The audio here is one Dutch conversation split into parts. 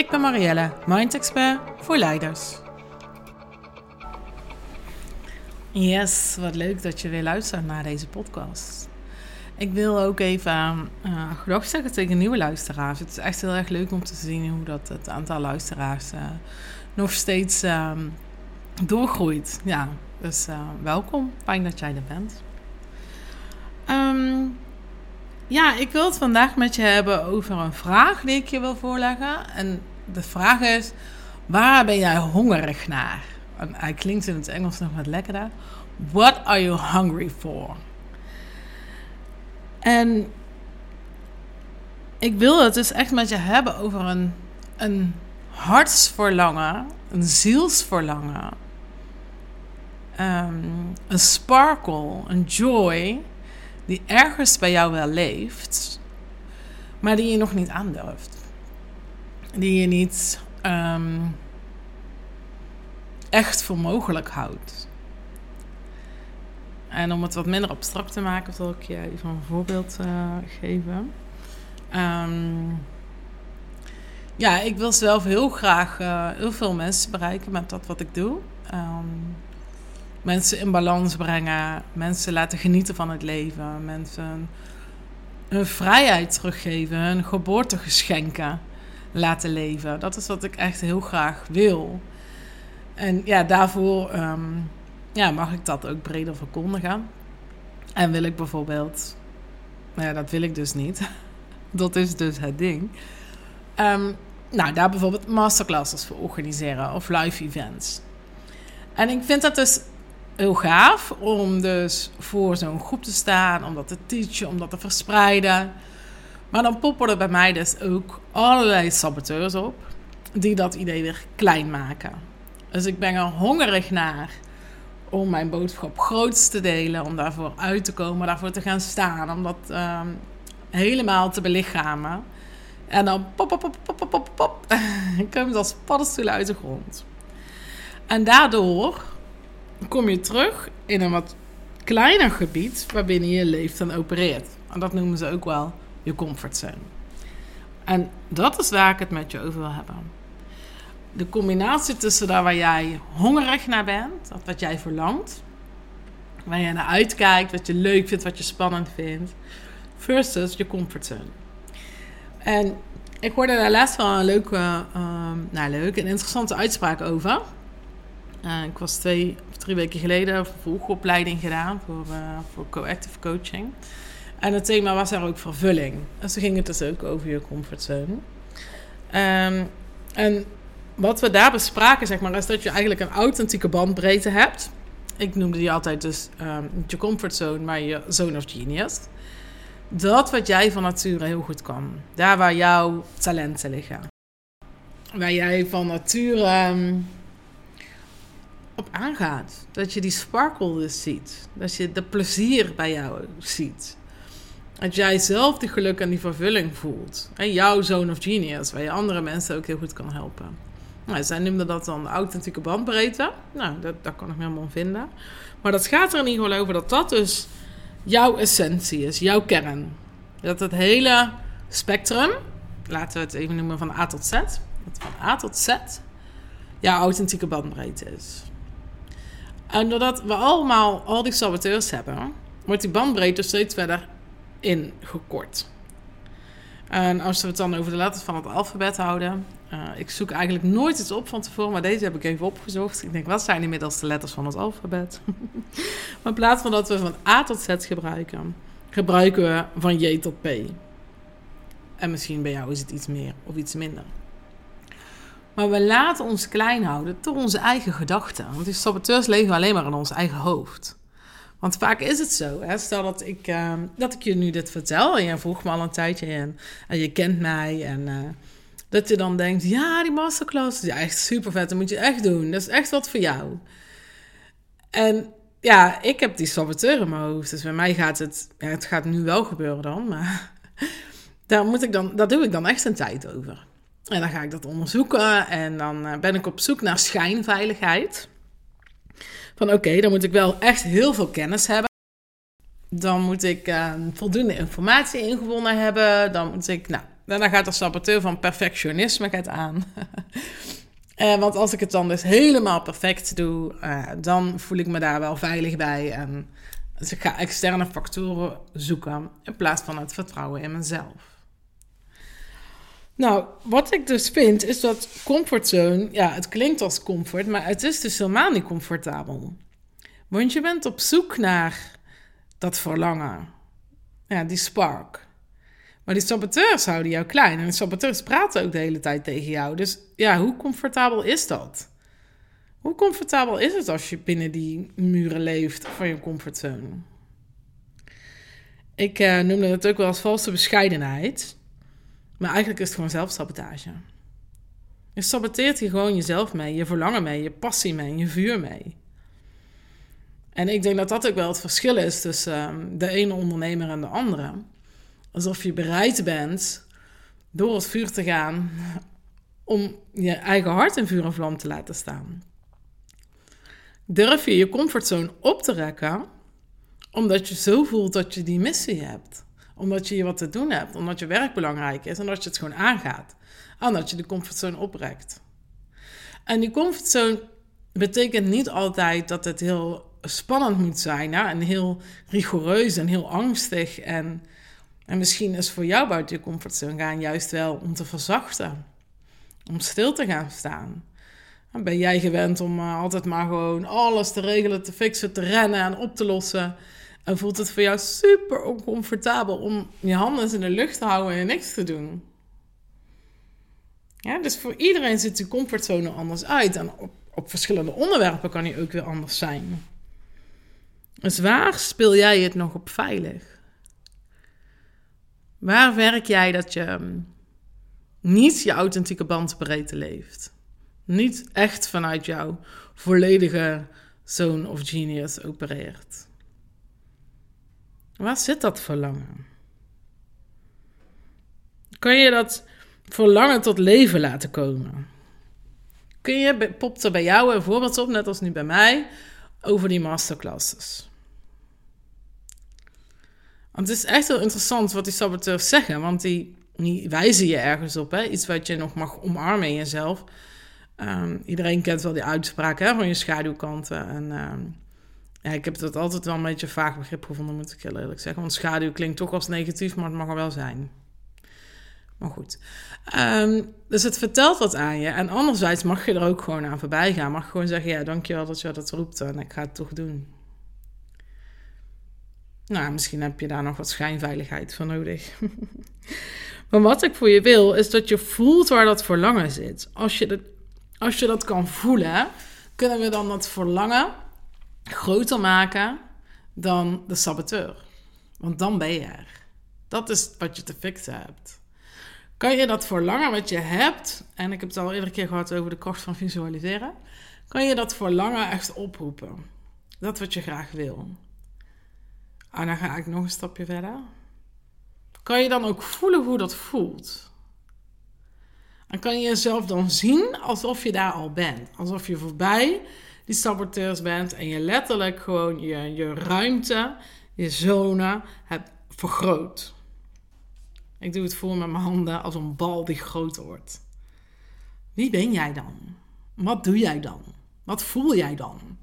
Ik ben Marielle, Mind Expert voor leiders. Yes, wat leuk dat je weer luistert naar deze podcast. Ik wil ook even uh, zeggen tegen nieuwe luisteraars. Het is echt heel erg leuk om te zien hoe dat het aantal luisteraars uh, nog steeds uh, doorgroeit. Ja, dus uh, welkom. Fijn dat jij er bent. Um, ja, ik wil het vandaag met je hebben over een vraag die ik je wil voorleggen. En de vraag is: waar ben jij hongerig naar? En hij klinkt in het Engels nog wat lekkerder. What are you hungry for? En ik wil het dus echt met je hebben over een, een hartsverlangen, een zielsverlangen, um, een sparkle, een joy die ergens bij jou wel leeft, maar die je nog niet aandurft. Die je niet um, echt voor mogelijk houdt. En om het wat minder abstract te maken, zal ik je even een voorbeeld uh, geven. Um, ja, ik wil zelf heel graag uh, heel veel mensen bereiken met dat wat ik doe. Um, mensen in balans brengen, mensen laten genieten van het leven, mensen hun vrijheid teruggeven, hun geboortegeschenken laten leven. Dat is wat ik echt heel graag wil. En ja, daarvoor um, ja, mag ik dat ook breder verkondigen. En wil ik bijvoorbeeld, nou ja, dat wil ik dus niet. dat is dus het ding. Um, nou, daar bijvoorbeeld masterclasses voor organiseren of live events. En ik vind dat dus heel gaaf om dus voor zo'n groep te staan, om dat te teachen, om dat te verspreiden. Maar dan poppen er bij mij dus ook allerlei saboteurs op die dat idee weer klein maken. Dus ik ben er hongerig naar om mijn boodschap groot te delen, om daarvoor uit te komen, daarvoor te gaan staan, om dat uh, helemaal te belichamen. En dan pop, pop, pop, pop, pop, pop, pop, komt als paddenstoelen uit de grond. En daardoor kom je terug in een wat kleiner gebied waarbinnen je leeft en opereert. En dat noemen ze ook wel je comfortzone. En dat is waar ik het met je over wil hebben. De combinatie tussen daar waar jij hongerig naar bent, of wat jij verlangt, waar je naar uitkijkt, wat je leuk vindt, wat je spannend vindt, versus je comfortzone. En ik hoorde daar laatst wel een leuke, uh, nou leuk, een interessante uitspraak over. Uh, ik was twee of drie weken geleden een vervolgopleiding gedaan voor, uh, voor co-active coaching. En het thema was daar ook vervulling. Dus toen ging het dus ook over je comfortzone. Um, en wat we daar bespraken, zeg maar, is dat je eigenlijk een authentieke bandbreedte hebt. Ik noemde die altijd dus um, je comfortzone, maar je zone of genius. Dat wat jij van nature heel goed kan. Daar waar jouw talenten liggen. Waar jij van nature... Um, op aangaat. Dat je die sparkle dus ziet. Dat je de plezier bij jou ziet. Dat jij zelf die geluk en die vervulling voelt. En jouw zone of genius, waar je andere mensen ook heel goed kan helpen. Nou, zij noemden dat dan authentieke bandbreedte. Nou, dat, daar kan ik me helemaal vinden. Maar dat gaat er in ieder geval over dat dat dus jouw essentie is, jouw kern. Dat het hele spectrum, laten we het even noemen van A tot Z, dat van A tot Z jouw authentieke bandbreedte is. En doordat we allemaal al die saboteurs hebben, wordt die bandbreedte steeds verder ingekort. En als we het dan over de letters van het alfabet houden. Uh, ik zoek eigenlijk nooit iets op van tevoren, maar deze heb ik even opgezocht. Ik denk, wat zijn inmiddels de letters van het alfabet? maar in plaats van dat we van A tot Z gebruiken, gebruiken we van J tot P. En misschien bij jou is het iets meer of iets minder. Maar we laten ons klein houden door onze eigen gedachten. Want die saboteurs leven alleen maar in ons eigen hoofd. Want vaak is het zo. Hè? Stel dat ik, uh, dat ik je nu dit vertel en je vroeg me al een tijdje. En je kent mij en uh, Dat je dan denkt, ja, die masterclass is echt super vet. Dat moet je echt doen. Dat is echt wat voor jou. En ja, ik heb die saboteur in mijn hoofd. Dus bij mij gaat het... Het gaat nu wel gebeuren dan, maar... Daar, moet ik dan, daar doe ik dan echt een tijd over. En dan ga ik dat onderzoeken. En dan eh, ben ik op zoek naar schijnveiligheid. Van oké, dan moet ik wel echt heel veel kennis hebben. Dan moet ik uh, voldoende informatie ingewonnen hebben. Dan moet ik, nou, dan gaat de saboteur van perfectionisme gaat aan. uh, want als ik het dan dus helemaal perfect doe, uh, dan voel ik me daar wel veilig bij. En dus ik ga externe factoren zoeken in plaats van het vertrouwen in mezelf. Nou, wat ik dus vind, is dat comfortzone, ja, het klinkt als comfort, maar het is dus helemaal niet comfortabel. Want je bent op zoek naar dat verlangen. Ja, die spark. Maar die saboteurs houden jou klein. En de saboteurs praten ook de hele tijd tegen jou. Dus ja, hoe comfortabel is dat? Hoe comfortabel is het als je binnen die muren leeft van je comfortzone? Ik uh, noemde het ook wel als valse bescheidenheid. Maar eigenlijk is het gewoon zelfsabotage. Je saboteert hier gewoon jezelf mee, je verlangen mee, je passie mee, je vuur mee. En ik denk dat dat ook wel het verschil is tussen um, de ene ondernemer en de andere. Alsof je bereid bent door het vuur te gaan om je eigen hart in vuur en vlam te laten staan. Durf je je comfortzone op te rekken, omdat je zo voelt dat je die missie hebt. Omdat je hier wat te doen hebt, omdat je werk belangrijk is en dat je het gewoon aangaat. En dat je de comfortzone oprekt. En die comfortzone betekent niet altijd dat het heel spannend moet zijn hè? en heel rigoureus en heel angstig. En, en misschien is voor jou buiten je comfortzone gaan juist wel om te verzachten, om stil te gaan staan. Ben jij gewend om uh, altijd maar gewoon alles te regelen, te fixen, te rennen en op te lossen. En voelt het voor jou super oncomfortabel om je handen in de lucht te houden en niks te doen. Ja, dus voor iedereen ziet die comfortzone anders uit. En op, op verschillende onderwerpen kan die ook weer anders zijn. Dus waar speel jij het nog op veilig? Waar werk jij dat je mm, niet je authentieke bandbreedte leeft? Niet echt vanuit jouw volledige zone of genius opereert? Waar zit dat verlangen? Kun je dat verlangen tot leven laten komen? Kun je, popt er bij jou een voorbeeld op, net als nu bij mij, over die masterclasses? Want het is echt heel interessant wat die saboteurs zeggen, want die, wijzen je ergens op. Hè? Iets wat je nog mag omarmen in jezelf. Um, iedereen kent wel die uitspraak hè, van je schaduwkanten. En um, ja, ik heb dat altijd wel een beetje vaag begrip gevonden, moet ik heel eerlijk zeggen. Want schaduw klinkt toch als negatief, maar het mag er wel zijn. Maar goed. Um, dus het vertelt wat aan je. En anderzijds mag je er ook gewoon aan voorbij gaan. Mag gewoon zeggen, ja, dankjewel dat je dat roept en ik ga het toch doen. Nou, misschien heb je daar nog wat schijnveiligheid voor nodig. maar wat ik voor je wil, is dat je voelt waar dat verlangen zit. Als je dat, als je dat kan voelen, kunnen we dan dat verlangen groter maken dan de saboteur. Want dan ben je er. Dat is wat je te fixen hebt. Kan je dat verlangen wat je hebt, en ik heb het al iedere keer gehad over de kracht van visualiseren, kan je dat verlangen echt oproepen. Dat wat je graag wil. En dan ga ik nog een stapje verder. Kan je dan ook voelen hoe dat voelt? En kan je jezelf dan zien alsof je daar al bent. Alsof je voorbij die saboteurs bent en je letterlijk gewoon je, je ruimte, je zone hebt vergroot. Ik doe het voor met mijn handen als een bal die groter wordt. Wie ben jij dan? Wat doe jij dan? Wat voel jij dan?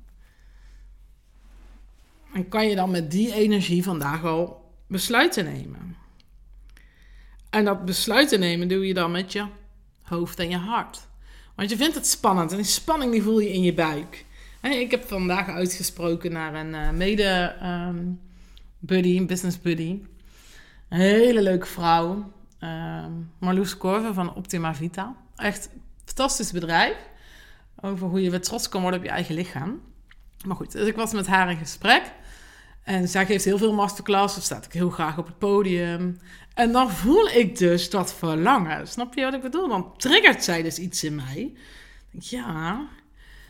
En kan je dan met die energie vandaag al besluiten nemen? En dat besluiten nemen doe je dan met je hoofd en je hart. Want je vindt het spannend en die spanning die voel je in je buik. Ik heb vandaag uitgesproken naar een uh, mede um, buddy, een business buddy. Een hele leuke vrouw. Um, Marloes Korven van Optima Vita. Echt een fantastisch bedrijf. Over hoe je weer trots kan worden op je eigen lichaam. Maar goed, dus ik was met haar in gesprek. En zij geeft heel veel masterclasses, staat ik heel graag op het podium. En dan voel ik dus dat verlangen. Snap je wat ik bedoel? Dan triggert zij dus iets in mij. Ik denk, ja.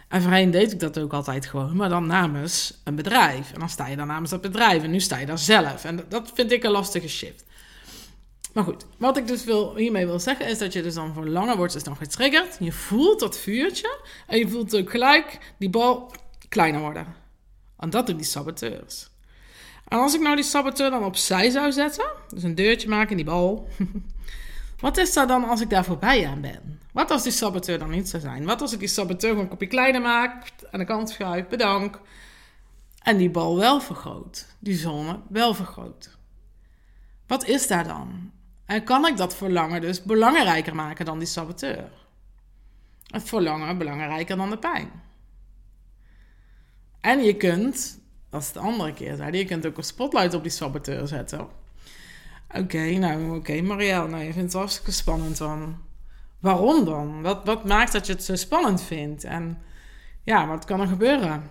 En voorheen deed ik dat ook altijd gewoon, maar dan namens een bedrijf. En dan sta je dan namens dat bedrijf en nu sta je daar zelf. En dat vind ik een lastige shift. Maar goed, wat ik dus wil, hiermee wil zeggen is dat je dus dan verlangen wordt dus dan getriggerd. Je voelt dat vuurtje en je voelt ook gelijk die bal kleiner worden. En dat doen die saboteurs. En als ik nou die saboteur dan opzij zou zetten, dus een deurtje maken in die bal. Wat is er dan als ik daar voorbij aan ben? Wat als die saboteur dan niet zou zijn? Wat als ik die saboteur gewoon een kopje kleiner maak, aan de kant schuif, bedank. En die bal wel vergroot, die zone wel vergroot. Wat is daar dan? En kan ik dat verlangen dus belangrijker maken dan die saboteur? Het verlangen belangrijker dan de pijn. En je kunt, dat is de andere keer, je kunt ook een spotlight op die saboteur zetten. Oké, nou oké, okay, Marielle, nou je vindt het hartstikke spannend dan. Waarom dan? Wat, wat maakt dat je het zo spannend vindt? En ja, wat kan er gebeuren?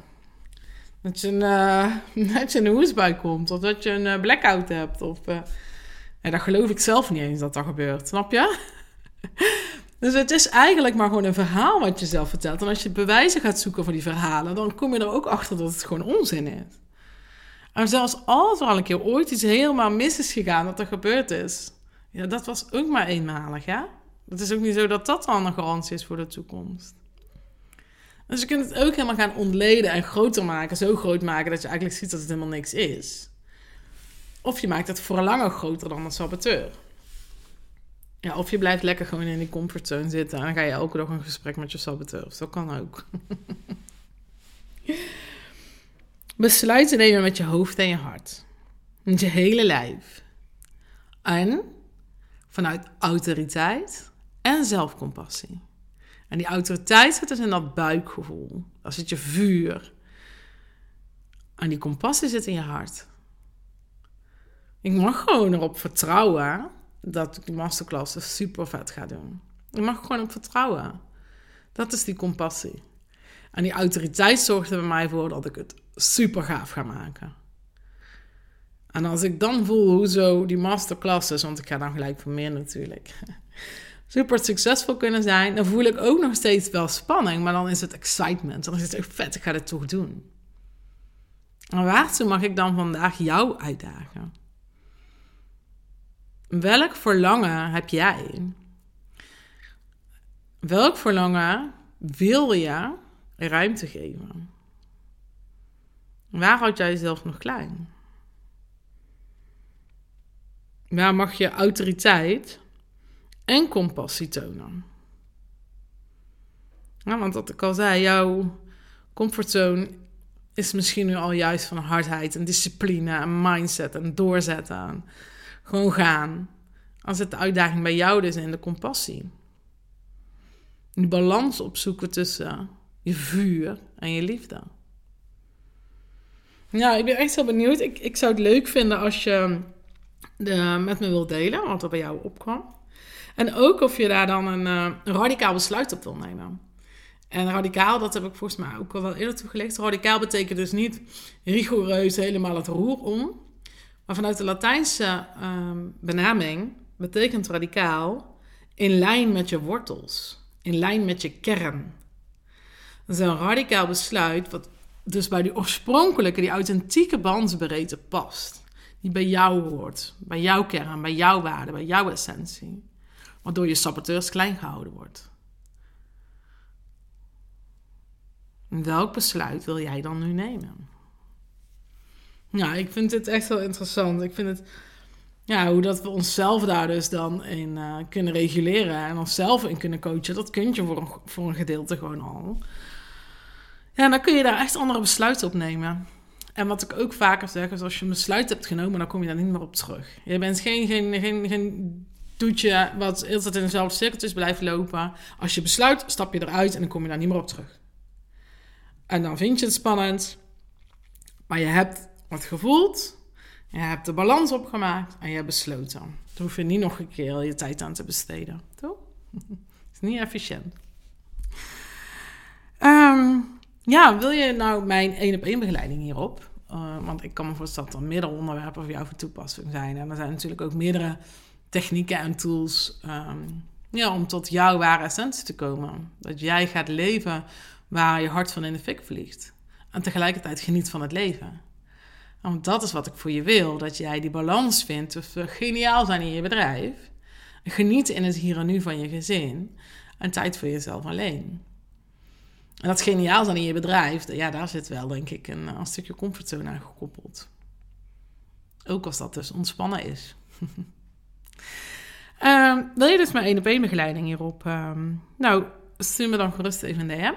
Dat je een, uh, dat je een hoesbui komt, of dat je een uh, blackout hebt, of... Uh, ja, dat geloof ik zelf niet eens dat dat gebeurt, snap je? dus het is eigenlijk maar gewoon een verhaal wat je zelf vertelt. En als je bewijzen gaat zoeken voor die verhalen, dan kom je er ook achter dat het gewoon onzin is. En zelfs als er al een keer ooit iets helemaal mis is gegaan, dat er gebeurd is, ja, dat was ook maar eenmalig, hè? Het is ook niet zo dat dat dan een garantie is voor de toekomst. Dus je kunt het ook helemaal gaan ontleden en groter maken, zo groot maken dat je eigenlijk ziet dat het helemaal niks is. Of je maakt het voor langer groter dan een saboteur. Ja, of je blijft lekker gewoon in die comfortzone zitten en dan ga je elke dag een gesprek met je saboteur. Dat kan ook. Besluiten nemen met je hoofd en je hart. Met je hele lijf. En vanuit autoriteit en zelfcompassie. En die autoriteit zit dus in dat buikgevoel. Daar zit je vuur. En die compassie zit in je hart. Ik mag gewoon erop vertrouwen dat ik die masterclass super vet ga doen. Ik mag gewoon op vertrouwen. Dat is die compassie. En die autoriteit zorgt er bij mij voor dat ik het super gaaf ga maken. En als ik dan voel hoe zo die masterclasses, want ik ga dan gelijk voor meer natuurlijk, super succesvol kunnen zijn, dan voel ik ook nog steeds wel spanning, maar dan is het excitement. Dan is het echt vet, ik ga dit toch doen. En waartoe mag ik dan vandaag jou uitdagen? Welk verlangen heb jij? Welk verlangen wil je ruimte geven? Waar houd jij jezelf nog klein? Waar mag je autoriteit en compassie tonen? Want wat ik al zei, jouw comfortzone is misschien nu al juist van hardheid en discipline en mindset en doorzetten. gewoon gaan. Als het de uitdaging bij jou is in de compassie. Die balans opzoeken tussen je vuur en je liefde. Ja, ik ben echt heel benieuwd. Ik, ik zou het leuk vinden als je de, met me wilt delen wat er bij jou opkwam. En ook of je daar dan een, uh, een radicaal besluit op wil nemen. En radicaal, dat heb ik volgens mij ook al wel eerder toegelicht. Radicaal betekent dus niet rigoureus helemaal het roer om. Maar vanuit de Latijnse uh, benaming betekent radicaal in lijn met je wortels. In lijn met je kern. Dat is een radicaal besluit wat dus bij die oorspronkelijke, die authentieke bandsbreedte past. Die bij jou hoort, bij jouw kern, bij jouw waarde, bij jouw essentie. Waardoor je saboteurs klein gehouden wordt. welk besluit wil jij dan nu nemen? Ja, ik vind dit echt wel interessant. Ik vind het, ja, hoe dat we onszelf daar dus dan in uh, kunnen reguleren en onszelf in kunnen coachen, dat kun je voor een, voor een gedeelte gewoon al. Ja, dan kun je daar echt andere besluiten op nemen. En wat ik ook vaker zeg, is als je een besluit hebt genomen, dan kom je daar niet meer op terug. Je bent geen, geen, geen, geen toetje wat de hele tijd in dezelfde cirkeltjes blijft lopen. Als je besluit, stap je eruit en dan kom je daar niet meer op terug. En dan vind je het spannend, maar je hebt wat gevoeld, je hebt de balans opgemaakt en je hebt besloten. Dan hoef je niet nog een keer je tijd aan te besteden. Toch? is niet efficiënt. Um, ja, wil je nou mijn één op één begeleiding hierop? Uh, want ik kan me voorstellen dat er meerdere onderwerpen voor jou voor toepassing zijn. En er zijn natuurlijk ook meerdere technieken en tools um, ja, om tot jouw ware essentie te komen. Dat jij gaat leven waar je hart van in de fik vliegt. En tegelijkertijd geniet van het leven. Want dat is wat ik voor je wil. Dat jij die balans vindt tussen geniaal zijn in je bedrijf. Genieten in het hier en nu van je gezin. En tijd voor jezelf alleen. En dat geniaal zijn in je bedrijf, ja, daar zit wel denk ik een, een stukje comfortzone aan gekoppeld. Ook als dat dus ontspannen is. um, wil je dus mijn 1 op 1 begeleiding hierop? Um, nou, stuur me dan gerust even een DM.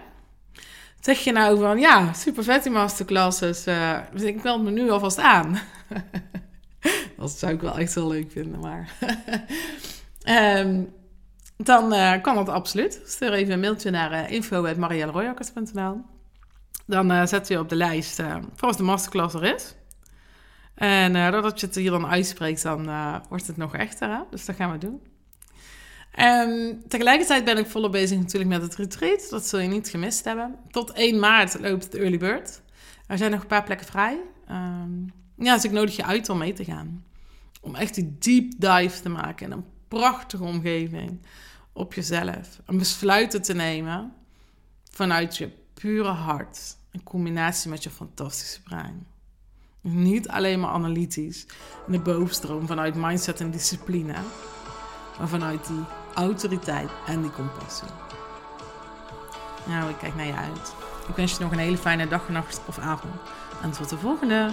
Zeg je nou van, ja, super vet die masterclasses. Dus ik meld me nu alvast aan. dat zou ik wel echt heel leuk vinden, maar... um, dan uh, kan dat absoluut. Stuur even een mailtje naar uh, info.marielleroyakkers.nl Dan zet je op de lijst voor als de masterclass er is. En doordat je het hier dan uitspreekt, dan wordt het nog echter. Dus dat gaan we doen. En tegelijkertijd ben ik volop bezig natuurlijk met het retreat. Dat zul je niet gemist hebben. Tot 1 maart loopt het Early Bird. Er zijn nog een paar plekken vrij. Um, ja, dus ik nodig je uit om mee te gaan. Om echt die deep dive te maken in een prachtige omgeving op jezelf. Een besluiten te nemen vanuit je pure hart. In combinatie met je fantastische brein. Niet alleen maar analytisch in de bovenstroom vanuit mindset en discipline, maar vanuit die autoriteit en die compassie. Nou, ik kijk naar je uit. Ik wens je nog een hele fijne dag, nacht of avond. En tot de volgende!